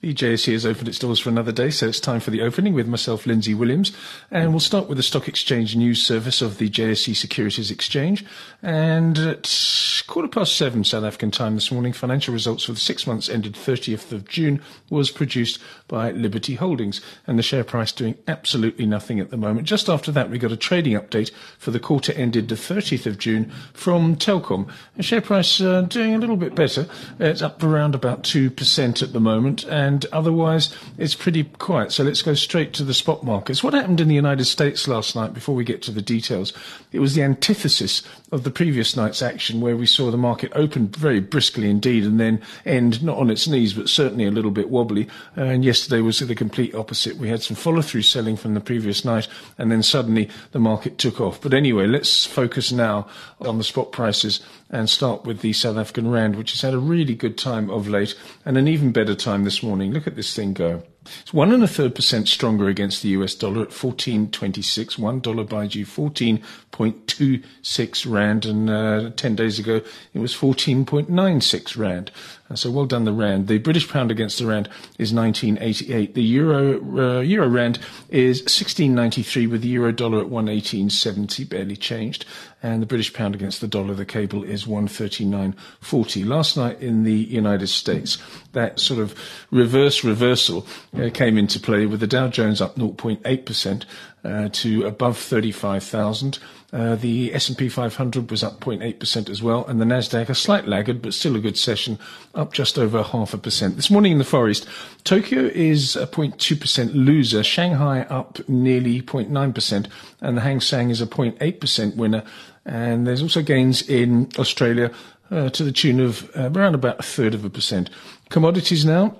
The JSE has opened its doors for another day, so it's time for the opening with myself, Lindsay Williams. And we'll start with the Stock Exchange News Service of the JSE Securities Exchange. And at quarter past seven South African time this morning, financial results for the six months ended 30th of June was produced by Liberty Holdings. And the share price doing absolutely nothing at the moment. Just after that, we got a trading update for the quarter ended the 30th of June from Telkom. The share price uh, doing a little bit better. It's up around about 2% at the moment. And and otherwise it's pretty quiet. So let's go straight to the spot markets. What happened in the United States last night before we get to the details? It was the antithesis of the previous night's action where we saw the market open very briskly indeed and then end not on its knees but certainly a little bit wobbly. And yesterday was the complete opposite. We had some follow through selling from the previous night and then suddenly the market took off. But anyway, let's focus now on the spot prices and start with the South African Rand, which has had a really good time of late and an even better time this morning. Look at this thing go. It's one and a third percent stronger against the US dollar at 14.26. One dollar buys you 14.26 rand, and uh, 10 days ago it was 14.96 rand. Uh, so well done the rand. The British pound against the rand is 1988. The euro uh, euro rand is 1693 with the euro dollar at 118.70, barely changed. And the British pound against the dollar, the cable is 139.40. Last night in the United States, that sort of reverse reversal came into play with the Dow Jones up 0.8% uh, to above 35,000. Uh, the S&P 500 was up 0.8% as well, and the Nasdaq a slight laggard, but still a good session, up just over half a percent. This morning in the Far East, Tokyo is a 0.2% loser, Shanghai up nearly 0.9%, and the Hang Seng is a 0.8% winner. And there's also gains in Australia uh, to the tune of uh, around about a third of a percent. Commodities now.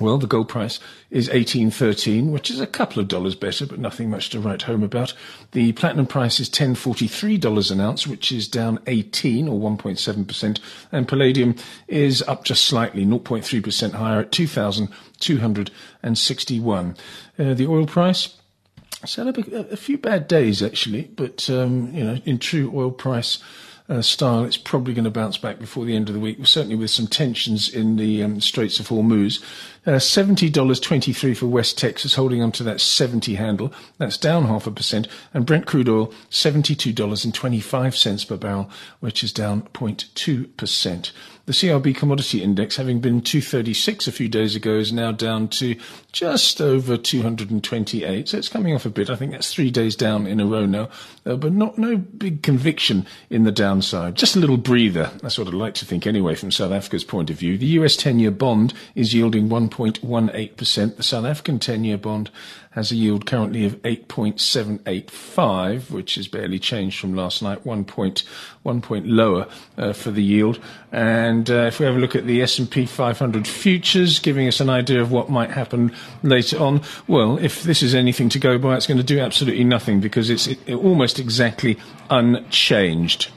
Well, the gold price is 1813, which is a couple of dollars better, but nothing much to write home about. The platinum price is $1043 an ounce, which is down 18 or 1.7%. And palladium is up just slightly, 0.3% higher at 2,261. Uh, the oil price, it's had a, a, few bad days actually, but um, you know, in true oil price uh, style, it's probably going to bounce back before the end of the week, certainly with some tensions in the um, Straits of Hormuz. Uh, $70.23 for West Texas, holding on to that 70 handle. That's down half a percent. And Brent crude oil, $72.25 per barrel, which is down 0.2%. The CRB commodity index, having been 236 a few days ago, is now down to just over 228. So it's coming off a bit. I think that's three days down in a row now, uh, but not no big conviction in the downside. Just a little breather. That's what I'd like to think anyway from South Africa's point of view. The US 10-year bond is yielding 1.18%. The South African 10-year bond has a yield currently of 8.785, which is barely changed from last night, one point, one point lower uh, for the yield. And uh, if we have a look at the S&P 500 futures, giving us an idea of what might happen later on, well, if this is anything to go by, it's going to do absolutely nothing because it's it, it almost exactly unchanged.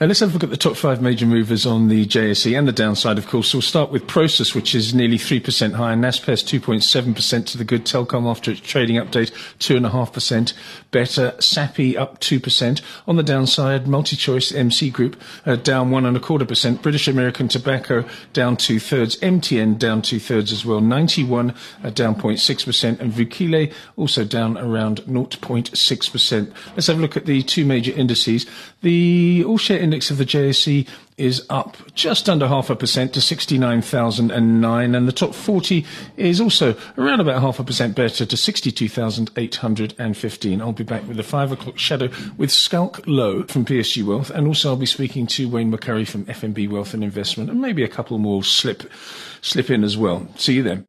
Uh, let's have a look at the top five major movers on the JSE and the downside, of course. So we'll start with Prosus, which is nearly 3% higher. Naspers 2.7% to the good. Telkom after its trading update, 2.5% better. Sappi up 2%. On the downside, MultiChoice MC Group uh, down one and a quarter percent. British American Tobacco down two thirds. MTN down two thirds as well. Ninety One uh, down 0.6%. And Vukile also down around 0.6%. Let's have a look at the two major indices. The all share index of the JSE is up just under half a percent to 69,009 and the top 40 is also around about half a percent better to 62,815. I'll be back with the five o'clock shadow with Schalk Louw from PSG Wealth and also I'll be speaking to Wayne McCurrie from FNB Wealth and Investment and maybe a couple more slip, slip in as well. See you then.